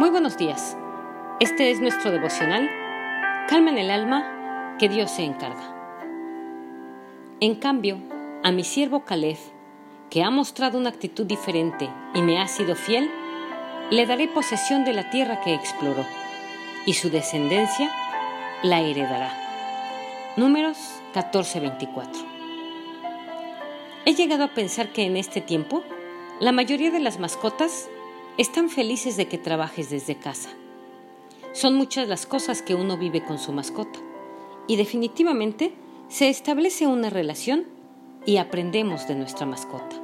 Muy buenos días. Este es nuestro devocional. Calma en el alma, que Dios se encarga. En cambio, a mi siervo Caleb, que ha mostrado una actitud diferente y me ha sido fiel, le daré posesión de la tierra que exploró, y su descendencia la heredará. Números 14:24. He llegado a pensar que en este tiempo, la mayoría de las mascotas están felices de que trabajes desde casa. Son muchas las cosas que uno vive con su mascota y definitivamente se establece una relación y aprendemos de nuestra mascota.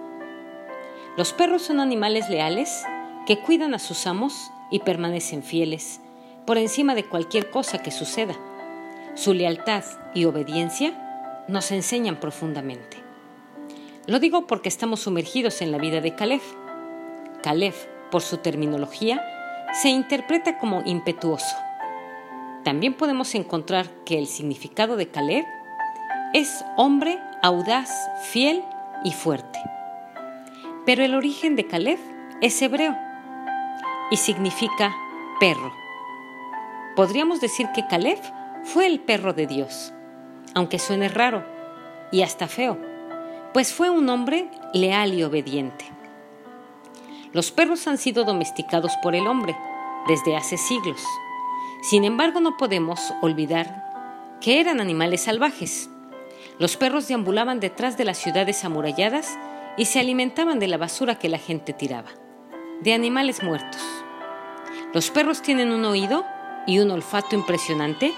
Los perros son animales leales que cuidan a sus amos y permanecen fieles por encima de cualquier cosa que suceda. Su lealtad y obediencia nos enseñan profundamente. Lo digo porque estamos sumergidos en la vida de Caleb. Caleb por su terminología, se interpreta como impetuoso. También podemos encontrar que el significado de Caleb es hombre audaz, fiel y fuerte. Pero el origen de Caleb es hebreo y significa perro. Podríamos decir que Caleb fue el perro de Dios, aunque suene raro y hasta feo, pues fue un hombre leal y obediente. Los perros han sido domesticados por el hombre desde hace siglos. Sin embargo, no podemos olvidar que eran animales salvajes. Los perros deambulaban detrás de las ciudades amuralladas y se alimentaban de la basura que la gente tiraba, de animales muertos. Los perros tienen un oído y un olfato impresionante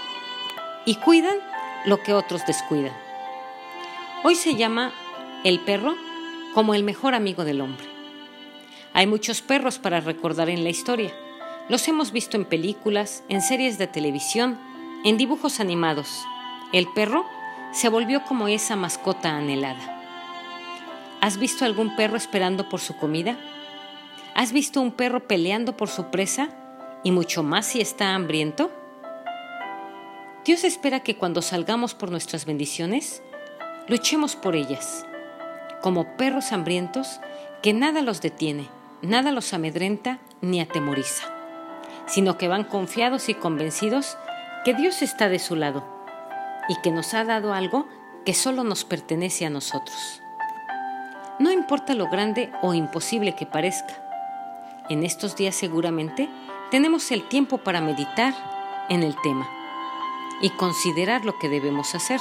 y cuidan lo que otros descuidan. Hoy se llama el perro como el mejor amigo del hombre. Hay muchos perros para recordar en la historia. Los hemos visto en películas, en series de televisión, en dibujos animados. El perro se volvió como esa mascota anhelada. ¿Has visto algún perro esperando por su comida? ¿Has visto un perro peleando por su presa y mucho más si está hambriento? Dios espera que cuando salgamos por nuestras bendiciones, luchemos por ellas, como perros hambrientos que nada los detiene nada los amedrenta ni atemoriza, sino que van confiados y convencidos que Dios está de su lado y que nos ha dado algo que solo nos pertenece a nosotros. No importa lo grande o imposible que parezca, en estos días seguramente tenemos el tiempo para meditar en el tema y considerar lo que debemos hacer.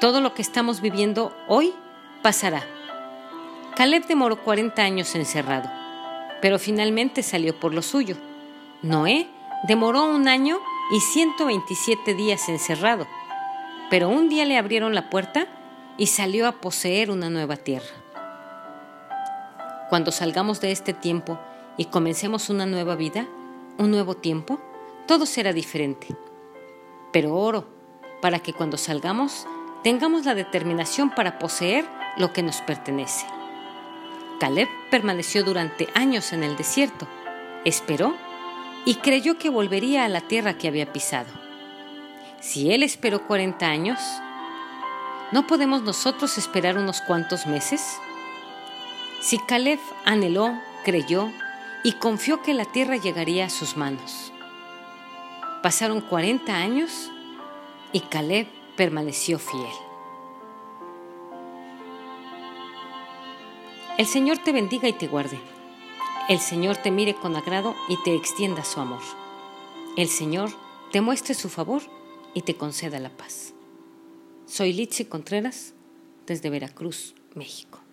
Todo lo que estamos viviendo hoy pasará Caleb demoró 40 años encerrado, pero finalmente salió por lo suyo. Noé demoró un año y 127 días encerrado, pero un día le abrieron la puerta y salió a poseer una nueva tierra. Cuando salgamos de este tiempo y comencemos una nueva vida, un nuevo tiempo, todo será diferente. Pero oro para que cuando salgamos tengamos la determinación para poseer lo que nos pertenece. Caleb permaneció durante años en el desierto, esperó y creyó que volvería a la tierra que había pisado. Si él esperó 40 años, ¿no podemos nosotros esperar unos cuantos meses? Si Caleb anheló, creyó y confió que la tierra llegaría a sus manos. Pasaron 40 años y Caleb permaneció fiel. El Señor te bendiga y te guarde. El Señor te mire con agrado y te extienda su amor. El Señor te muestre su favor y te conceda la paz. Soy Litsi Contreras desde Veracruz, México.